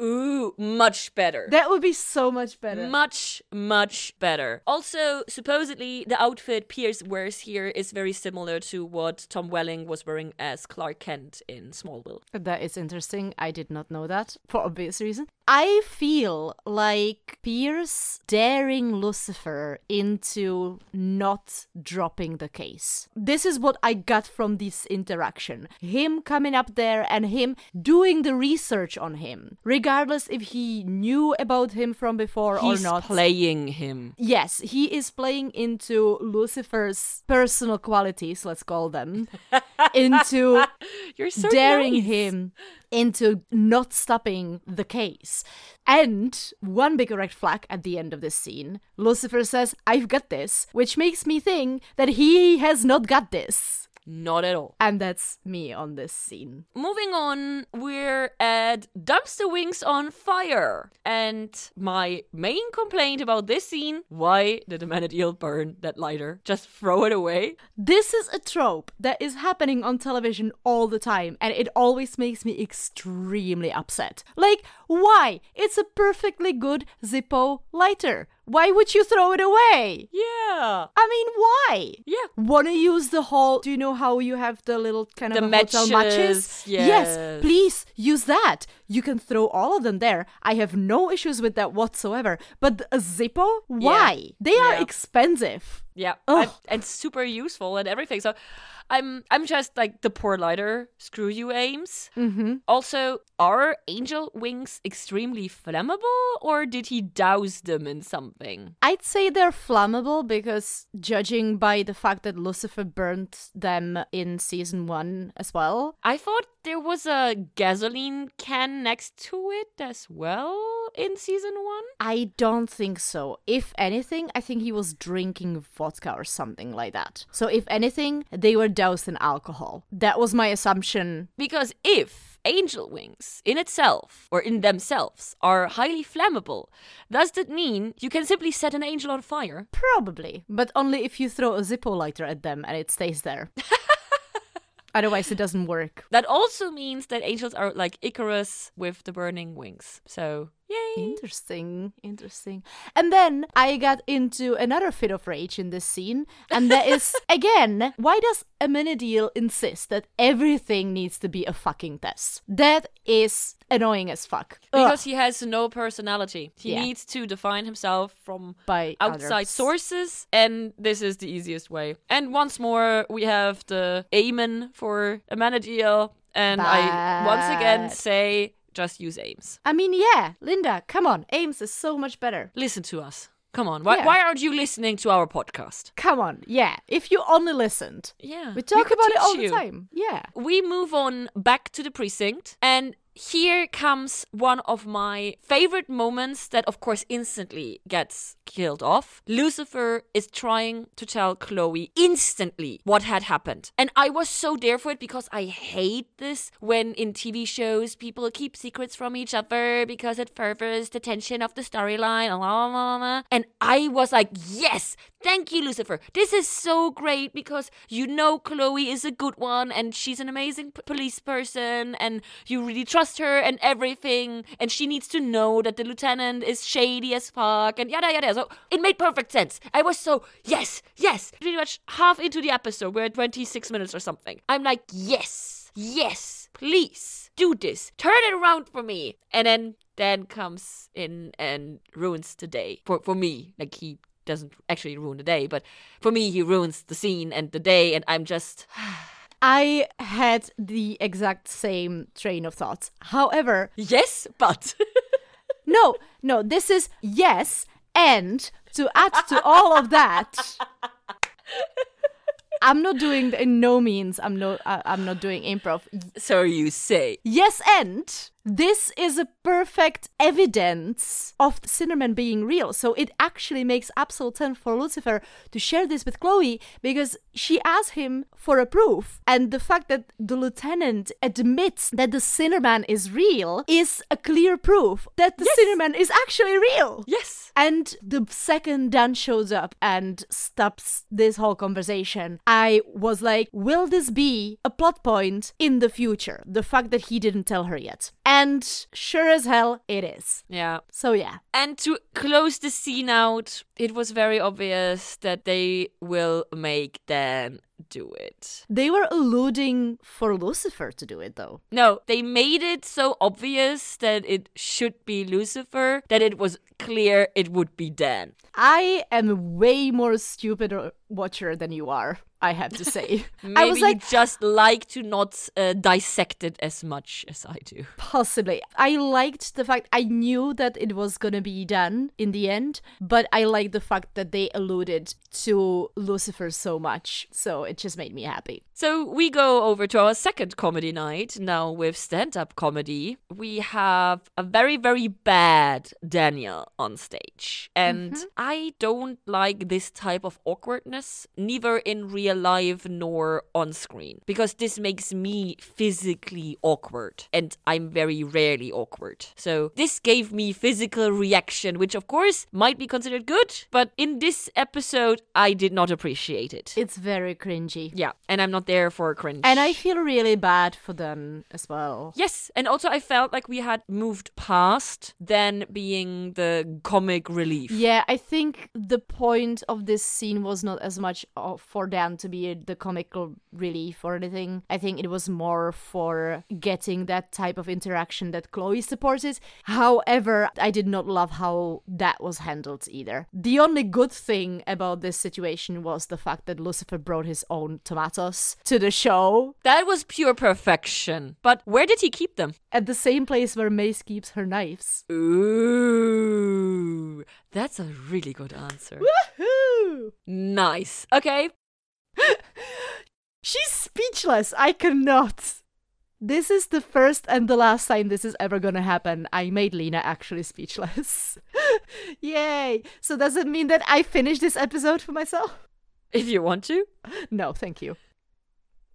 Ooh, much better. That would be so much better. Much, much better. Also, supposedly, the outfit Pierce wears here is very similar to what Tom Welling was wearing as Clark Kent in Smallville. That is interesting. I did not know that for obvious reason. I feel like Pierce daring Lucifer into not dropping the case. This is what I got from this interaction. Him coming up there and him doing the research on him, regardless if he knew about him from before He's or not. playing him. Yes, he is playing into Lucifer's personal qualities, let's call them, into You're so daring nice. him into not stopping the case. And one big red flag at the end of this scene, Lucifer says, I've got this, which makes me think that he has not got this. Not at all. And that's me on this scene. Moving on, we're at Dumpster Wings on Fire. And my main complaint about this scene why did the Amenadiel burn that lighter? Just throw it away? This is a trope that is happening on television all the time, and it always makes me extremely upset. Like, why? It's a perfectly good Zippo lighter. Why would you throw it away? Yeah. I mean, why? Yeah. Want to use the whole? Do you know how you have the little kind of The hotel matches? matches, Yes, yes. please use that. You can throw all of them there. I have no issues with that whatsoever. But a Zippo? Why? They are Yeah. expensive. Yeah. I'm- and super useful and everything. So I'm I'm just like the poor lighter. Screw you, Ames. Mm-hmm. Also, are angel wings extremely flammable or did he douse them in something? I'd say they're flammable because, judging by the fact that Lucifer burnt them in season one as well, I thought there was a gasoline can next to it as well in season one. I don't think so. If anything, I think he was drinking vodka or something like that. So, if anything, they were doused in alcohol. That was my assumption. Because if angel wings in itself or in themselves are highly flammable, does that mean you can simply set an angel on fire? Probably, but only if you throw a Zippo lighter at them and it stays there. Otherwise, it doesn't work. That also means that angels are like Icarus with the burning wings. So, yay. Interesting, interesting. And then I got into another fit of rage in this scene, and that is again, why does Amenadiel insist that everything needs to be a fucking test? That is annoying as fuck. Ugh. Because he has no personality. He Yeah. needs to define himself from by outside others. sources, and this is the easiest way. And once more, we have the Amen for Amenadiel, and I once again say just use Ames. I mean, yeah, Linda, come on, Ames is so much better. Listen to us. Come on. Why, Yeah. why aren't you listening to our podcast? Come on, yeah. If you only listened, Yeah. we talk could about it all you. the time. Yeah. we move on back to the precinct and here comes one of my favorite moments that of course instantly gets killed off. Lucifer is trying to tell chloe instantly what had happened. And i was so there for it because i hate this when in tv shows people keep secrets from each other because it furthers the tension of the storyline and i was like yes Thank you, Lucifer. This is so great because you know Chloe is a good one and she's an amazing p- police person and you really trust her and everything. And she needs to know that the lieutenant is shady as fuck and yada yada. So it made perfect sense. I was so, yes, yes. Pretty much half into the episode, we're at 26 minutes or something. I'm like, yes, yes, please do this. Turn it around for me. And then Dan comes in and ruins the day for, for me. Like he doesn't actually ruin the day, but for me, he ruins the scene and the day, and I'm just. I had the exact same train of thoughts. However, yes, but. no, no, this is yes, and to add to all of that. I'm not doing in no means I'm not uh, I'm not doing improv. So you say. Yes and this is a perfect evidence of the Sinnerman being real. So it actually makes absolute sense for Lucifer to share this with Chloe because she asked him for a proof. And the fact that the lieutenant admits that the Sinnerman is real is a clear proof that the Yes. Sinnerman is actually real. Yes. And the second Dan shows up and stops this whole conversation, I was like, will this be a plot point in the future? The fact that he didn't tell her yet. And sure as hell, it is. Yeah. So yeah. And to close the scene out, it was very obvious that they will make Dan do it. They were alluding for Lucifer to do it though. No, they made it so obvious that it should be Lucifer that it was clear it would be Dan. I am way more stupid watcher than you are, I have to say. Maybe I was like, you just like to not uh, dissect it as much as I do. Possibly. I liked the fact I knew that it was gonna be done in the end, but I liked the fact that they alluded to Lucifer so much. So it just made me happy. So we go over to our second comedy night now with stand up comedy. We have a very, very bad Daniel on stage. And I don't like this type of awkwardness, neither in real life nor on screen, because this makes me physically awkward. And I'm very rarely awkward. So this gave me physical reaction, which of course might be considered good, but in this episode, I did not appreciate it. It's very cringy. Yeah, and I'm not there for cringe. And I feel really bad for them as well. Yes, and also I felt like we had moved past then being the comic relief. Yeah, I think the point of this scene was not as much of- for Dan to be the comical relief or anything. I think it was more for getting that type of interaction that Chloe supported. However, I did not love how that was handled either. The only good thing about this situation was the fact that Lucifer brought his own tomatoes to the show That was pure perfection. But where did he keep them? at the same place where Maze keeps her knives. Ooh, that's a really good answer. Woohoo! Nice. Okay. She's speechless. I cannot. This is the first and the last time this is ever gonna happen. I made Lina actually speechless. Yay! So does it mean that I finish this episode for myself? If you want to. No, thank you.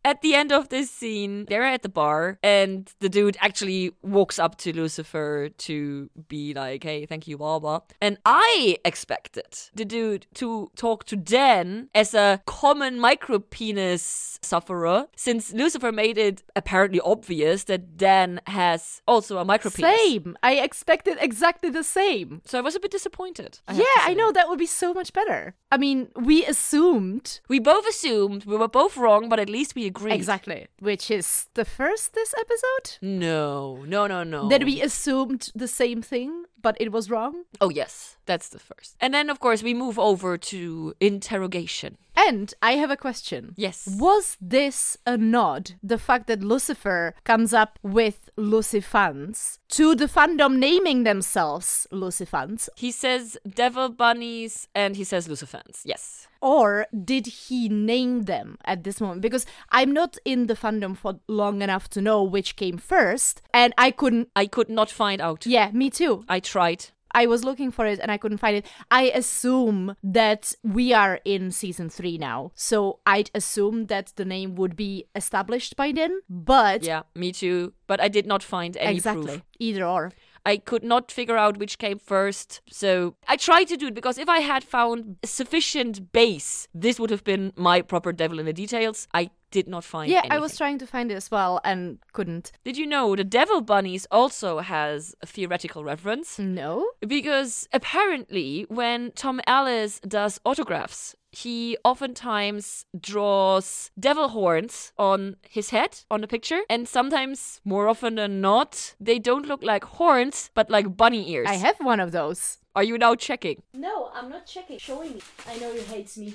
At the end of this scene, they're at the bar, and the dude actually walks up to Lucifer to be like, hey, thank you, blah, blah. And I expected the dude to talk to Dan as a common micropenis sufferer, since Lucifer made it apparently obvious that Dan has also a micropenis. Same. I expected exactly the same. So I was a bit disappointed. I yeah, I know that would be so much better. I mean, we assumed We both assumed we were both wrong, but at least we agreed. exactly, which is the first this episode No, no, no, no. that we assumed the same thing, but it was wrong. Oh, yes, that's the first. And then, of course, we move over to interrogation. And I have a question. Yes. Was this a nod, the fact that Lucifer comes up with Lucifans, to the fandom naming themselves Lucifans? He says devil bunnies and he says lucifans. Yes. Or did he name them at this moment? Because I'm not in the fandom for long enough to know which came first, and I couldn't. I could not find out. Yeah, me too. I tried. I was looking for it and I couldn't find it. I assume that we are in season three now. So I'd assume that the name would be established by then. But Yeah, me too. But I did not find any exactly. proof. Either or. I could not figure out which came first. So I tried to do it because if I had found sufficient base, this would have been my proper devil in the details. I did not find it. Yeah, anything. I was trying to find it as well and couldn't. Did you know the Devil Bunnies also has a theoretical reference? No? Because apparently, when Tom Ellis does autographs, he oftentimes draws devil horns on his head on the picture, and sometimes, more often than not, they don't look like horns but like bunny ears. I have one of those. Are you now checking? No, I'm not checking. Showing me. I know you hates me.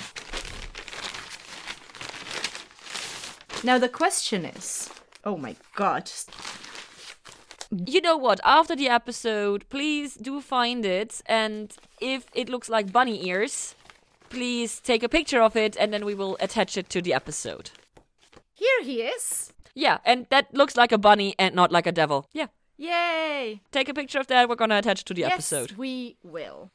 Now the question is oh my god. You know what? After the episode, please do find it, and if it looks like bunny ears, please take a picture of it, and then we will attach it to the episode. Here he is. Yeah, and that looks like a bunny and not like a devil. Yeah. Yay! Take a picture of that. We're gonna attach it to the yes, episode. we will.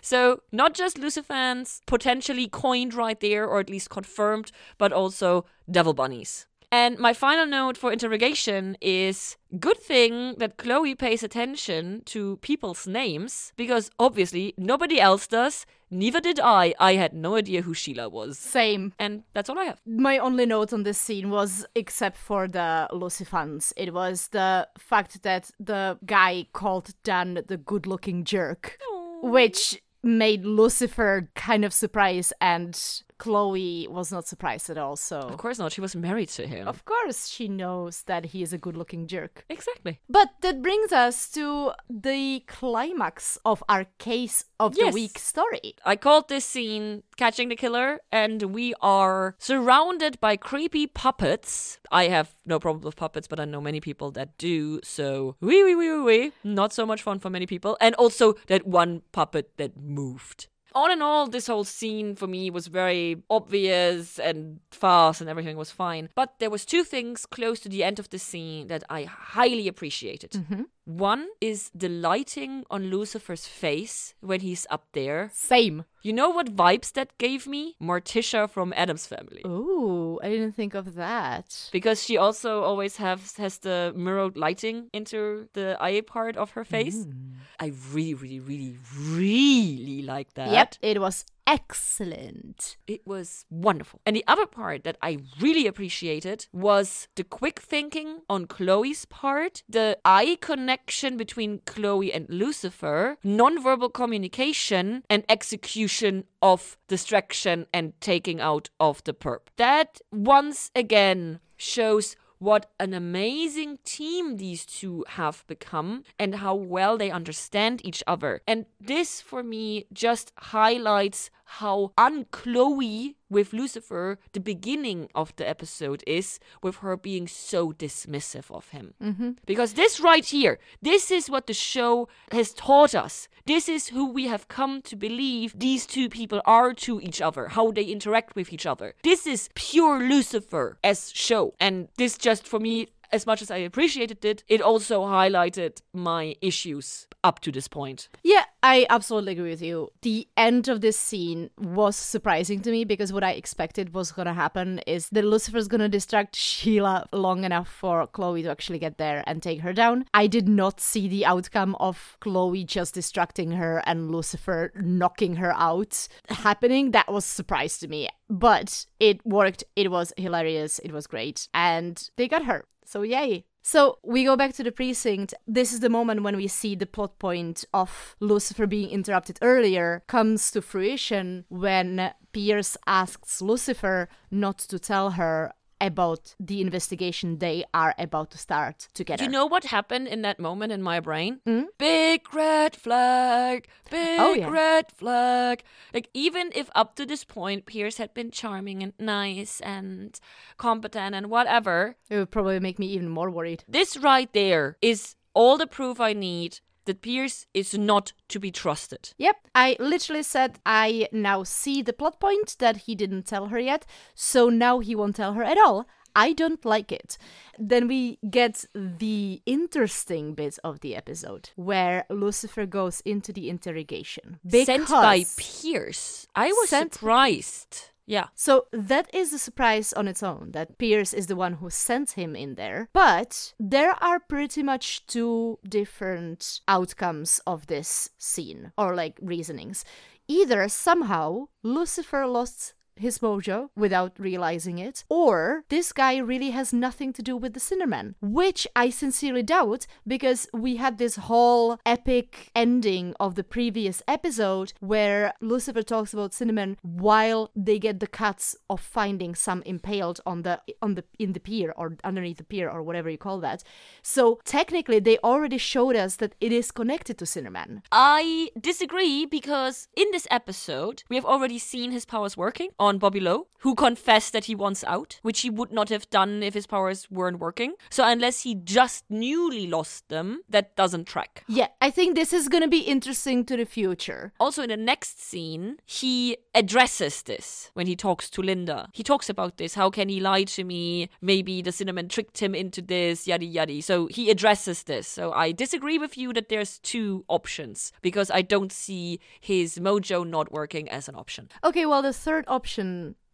So not just Lucifans potentially coined right there, or at least confirmed, but also devil bunnies. And my final note for interrogation is good thing that Chloe pays attention to people's names because obviously nobody else does. Neither did I. I had no idea who Sheila was. Same. And that's all I have. My only note on this scene was, except for the Lucifans, it was the fact that the guy called Dan the good looking jerk, which made Lucifer kind of surprised, and Chloe was not surprised at all. So, Of course not. She was married to him. of course, she knows that he is a good looking jerk. exactly. But that brings us to the climax of our case of Yes. the week story. I called this scene Catching the Killer, and we are surrounded by creepy puppets. I have no problem with puppets, but I know many people that do, so wee wee wee wee wee. Not so much fun for many people. And also that one puppet that moved. All in all, this whole scene for me was very obvious and fast and everything was fine. But there was two things close to the end of the scene that I highly appreciated. Mm-hmm. One is the lighting on Lucifer's face when he's up there. Same. You know what vibes that gave me? Morticia from Addams Family. Ooh, I didn't think of that. Because she also always has has the mirrored lighting into the eye part of her face. Mm. I really, really, really, really like that. Yep, it was excellent. It was wonderful. And the other part that I really appreciated was the quick thinking on Chloe's part, the eye connection between Chloe and Lucifer, nonverbal communication, and execution of distraction and taking out of the perp. That once again shows what an amazing team these two have become and how well they understand each other. And this, for me, just highlights how un-Chloe with Lucifer the beginning of the episode is, with her being so dismissive of him. Mm-hmm. Because this right here, this is what the show has taught us. This is who we have come to believe these two people are to each other, how they interact with each other. This is pure Lucifer as show. And this just for me, as much as I appreciated it, it also highlighted my issues up to this point. Yeah, I absolutely agree with you. The end of this scene was surprising to me because what I expected was gonna happen is that Lucifer's gonna distract Sheila long enough for Chloe to actually get there and take her down. I did not see the outcome of Chloe just distracting her and Lucifer knocking her out happening. That was surprise to me. But it worked. It was hilarious. It was great. And they got her. So yay. So we go back to the precinct. This is the moment when we see the plot point of Lucifer being interrupted earlier comes to fruition when Pierce asks Lucifer not to tell her about the investigation they are about to start together. You know what happened in that moment in my brain? Hmm? Big red flag, big Oh, yeah. red flag. Like, even if up to this point Pierce had been charming and nice and competent and whatever, it would probably make me even more worried. this right there is all the proof I need that Pierce is not to be trusted. Yep, I literally said I now see the plot point that he didn't tell her yet, so now he won't tell her at all. I don't like it. Then we get the interesting bit of the episode where Lucifer goes into the interrogation. Sent by Pierce. I was surprised. Yeah. So that is a surprise on its own that Pierce is the one who sent him in there. But there are pretty much two different outcomes of this scene or like reasonings. Either somehow Lucifer lost his mojo without realizing it, or this guy really has nothing to do with the Sinnerman, which I sincerely doubt because we had this whole epic ending of the previous episode where Lucifer talks about Sinnerman while they get the cuts of finding some impaled on the on the in the pier or underneath the pier or whatever you call that. So technically they already showed us that it is connected to Sinnerman. I disagree because in this episode, we have already seen his powers working on Bobby Lowe, who confessed that he wants out, which he would not have done if his powers weren't working. So unless he just newly lost them, that doesn't track. Yeah, I think this is gonna be interesting to the future. Also, in the next scene, he addresses this when he talks to Linda. He talks about this. How can he lie to me? Maybe the Sinnerman tricked him into this, yada yada. So he addresses this. So I disagree with you that there's two options because I don't see his mojo not working as an option. Okay, well, the third option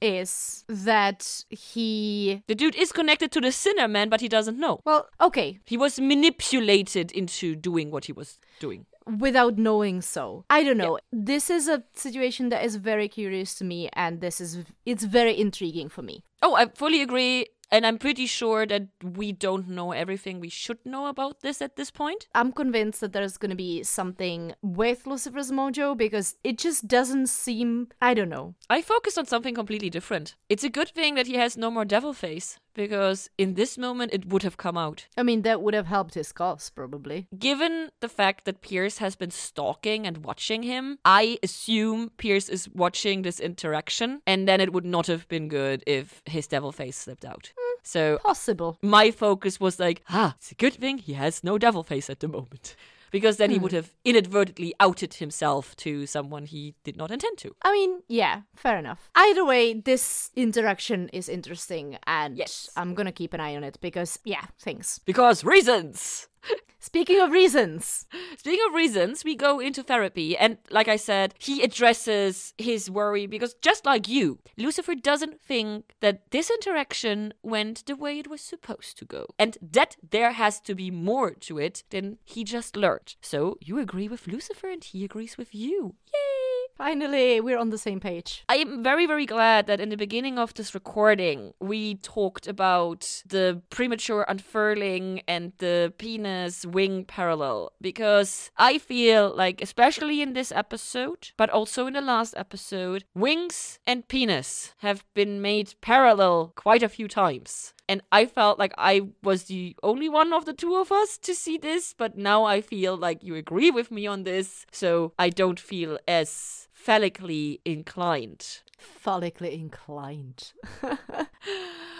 is that he. The dude is connected to the Sinnerman but he doesn't know. Well, okay, He was manipulated into doing what he was doing. without knowing so. I don't know. This is a situation that is very curious to me, and this is. It's very intriguing for me. Oh, I fully agree. And I'm pretty sure that we don't know everything we should know about this at this point. I'm convinced that there's gonna be something with Lucifer's mojo because it just doesn't seem. I don't know. I focused on something completely different. It's a good thing that he has no more devil face, because in this moment it would have come out. I mean, that would have helped his cause, probably. Given the fact that Pierce has been stalking and watching him, I assume Pierce is watching this interaction, and then it would not have been good if his devil face slipped out. So Possible. my focus was like, ah, it's a good thing he has no devil face at the moment. Because then he hmm. would have inadvertently outed himself to someone he did not intend to. I mean, yeah, fair enough. Either way, this interaction is interesting, and Yes. I'm gonna keep an eye on it because, yeah, things. Because reasons! Speaking of reasons, Speaking of reasons, we go into therapy, and like I said, he addresses his worry because just like you, Lucifer doesn't think that this interaction went the way it was supposed to go, and that there has to be more to it than he just learned. So you agree with Lucifer, and he agrees with you. Yay! Finally, we're on the same page. I am very, very glad that in the beginning of this recording, we talked about the premature unfurling and the penis wing parallel because I feel like, especially in this episode, but also in the last episode, wings and penis have been made parallel quite a few times. And I felt like I was the only one of the two of us to see this, but now I feel like you agree with me on this, so I don't feel as phallically inclined. Phallically inclined.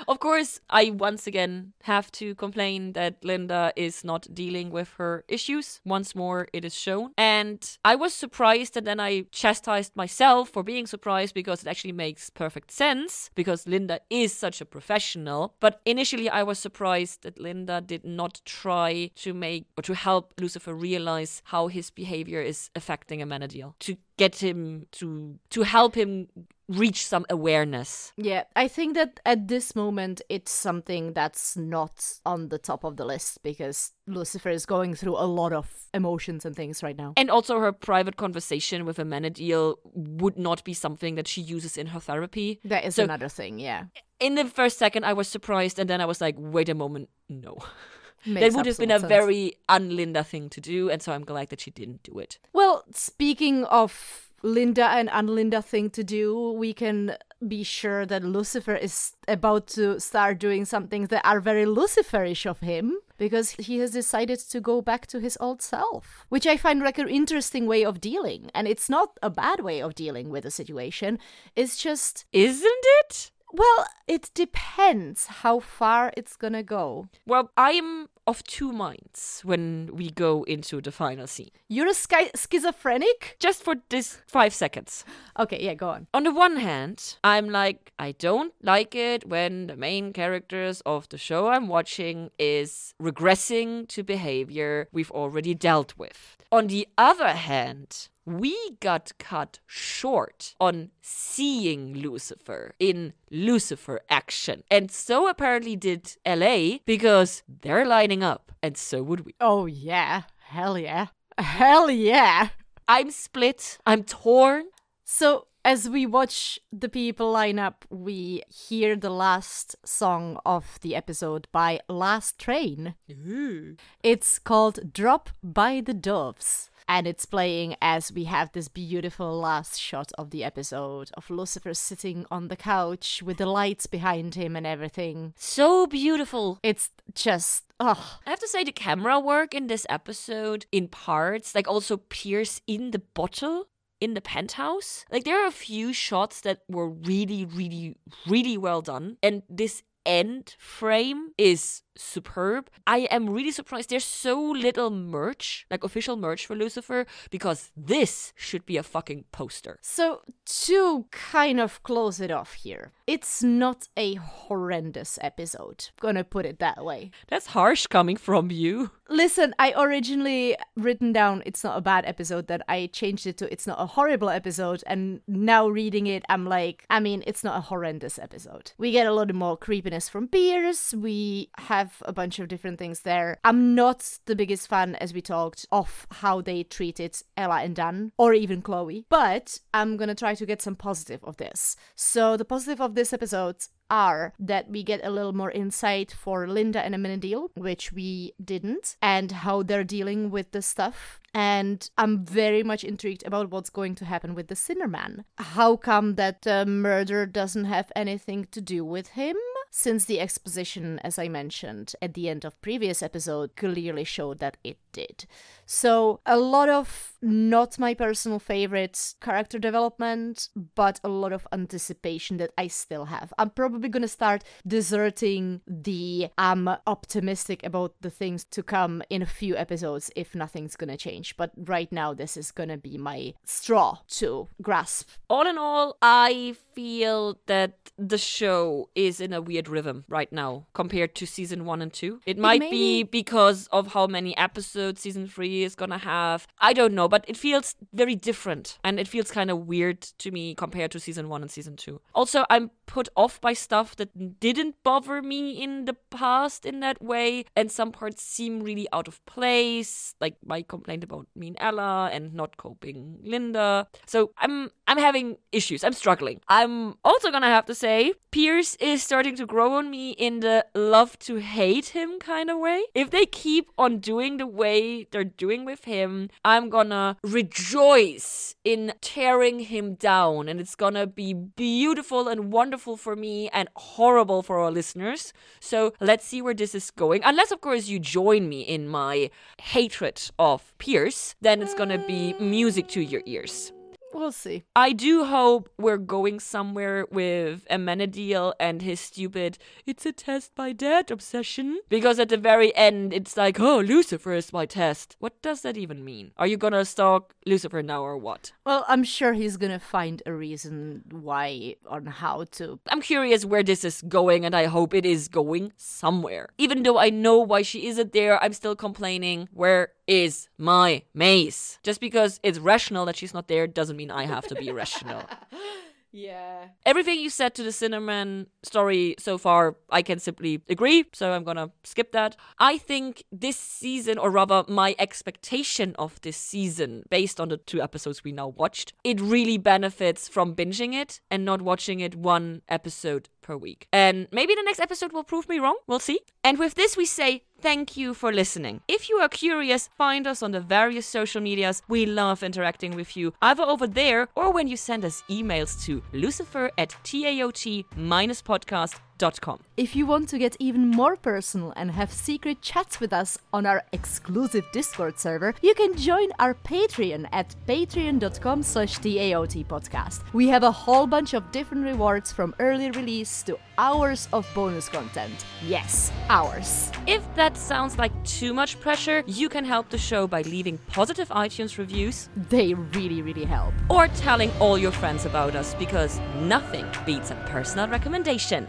Of course, I once again have to complain that Linda is not dealing with her issues. Once more, it is shown. And I was surprised, and then I chastised myself for being surprised because it actually makes perfect sense because Linda is such a professional. But initially, I was surprised that Linda did not try to make or to help Lucifer realize how his behavior is affecting Amenadiel, to get him to to help him reach some awareness. Yeah, I think that at this moment it's something that's not on the top of the list because Lucifer is going through a lot of emotions and things right now. And also, her private conversation with Amenadiel would not be something that she uses in her therapy. That is So- another thing, yeah. In the first second, I was surprised, and then I was like, wait a moment, no. Makes that would have been a sense. very un-Linda thing to do, and so I'm glad that she didn't do it. Well, speaking of Linda and unlinda thing to do, we can be sure that Lucifer is about to start doing some things that are very Luciferish of him because he has decided to go back to his old self, which I find like an interesting way of dealing. And it's not a bad way of dealing with a situation. It's just, Isn't it? Well, it depends how far it's gonna go. Well, I'm of two minds when we go into the final scene. You're a schi- schizophrenic? Just for this five seconds. Okay, yeah, go on. on the one hand, I'm like, I don't like it when the main characters of the show I'm watching is regressing to behavior we've already dealt with. On the other hand, we got cut short on seeing Lucifer in Lucifer action. And so apparently did LA because they're lining up, and so would we. Oh, yeah. Hell yeah. Hell yeah. I'm split, I'm torn. So, as we watch the people line up, we hear the last song of the episode by Last Train. It's called Drop by the Doves. And it's playing as we have this beautiful last shot of the episode of Lucifer sitting on the couch with the lights behind him and everything. So beautiful. It's just, oh, I have to say, the camera work in this episode, in parts, like also Pierce in the bottle in the penthouse. Like, there are a few shots that were really, really, really well done. And this end frame is superb. I am really surprised there's so little merch, like official merch for Lucifer, because this should be a fucking poster. So, to kind of close it off here, it's not a horrendous episode. Gonna put it that way. That's harsh coming from you. Listen, I originally written down it's not a bad episode, that I changed it to it's not a horrible episode, and now reading it, I'm like, I mean, it's not a horrendous episode. We get a lot more creepiness from Pierce, we have a bunch of different things there. I'm not the biggest fan, as we talked, of how they treated Ella and Dan, or even Chloe, but I'm gonna try to get some positive of this. So, the positive of this episode are that we get a little more insight for Linda and Amenadiel, which we didn't, and how they're dealing with the stuff. And I'm very much intrigued about what's going to happen with the Sinnerman. How come that the murder doesn't have anything to do with him? Since the exposition, as I mentioned at the end of previous episode, clearly showed that it did. So a lot of not my personal favorite character development, but a lot of anticipation that I still have. I'm probably gonna start deserting the I'm optimistic about the things to come in a few episodes if nothing's gonna change. But right now this is gonna be my straw to grasp. All in all, I feel that the show is in a weird rhythm right now compared to season one and two. It might be maybe- because of how many episodes season three is gonna have. I don't know, but it feels very different and it feels kind of weird to me compared to season one and season two. Also, I'm put off by stuff that didn't bother me in the past in that way, and some parts seem really out of place, like my complaint about me and Ella and not coping Linda. So I'm I'm having issues. I'm struggling. I'm also gonna have to say Pierce is starting to grow on me in the love to hate him kind of way. If they keep on doing the way they're doing with him, I'm gonna rejoice in tearing him down, and it's gonna be beautiful and wonderful for me and horrible for our listeners. So let's see where this is going. Unless, of course, you join me in my hatred of Pierce, then it's gonna be music to your ears. We'll see. I do hope we're going somewhere with Amenadiel and his stupid it's a test by dad obsession. Because at the very end, it's like, oh, Lucifer is my test. What does that even mean? Are you gonna stalk Lucifer now or what? Well, I'm sure he's gonna find a reason why on how to. I'm curious where this is going, and I hope it is going somewhere. Even though I know why she isn't there, I'm still complaining. Where is my Maze? Just because it's rational that she's not there doesn't mean I have to be rational. Yeah. Everything you said to the Sinnerman story so far, I can simply agree, so I'm gonna skip that. I think this season, or rather, my expectation of this season, based on the two episodes we now watched, it really benefits from binging it and not watching it one episode per week. And maybe the next episode will prove me wrong, we'll see. And with this, we say Thank you for listening. If you are curious, find us on the various social medias. We love interacting with you, either over there or when you send us emails to lucifer at taot-podcast.com. If you want to get even more personal and have secret chats with us on our exclusive Discord server, you can join our Patreon at patreon.com slash TAOT podcast. We have a whole bunch of different rewards from early release to hours of bonus content. Yes, hours. If that sounds like too much pressure, you can help the show by leaving positive iTunes reviews They really, really help. or telling all your friends about us because nothing beats a personal recommendation.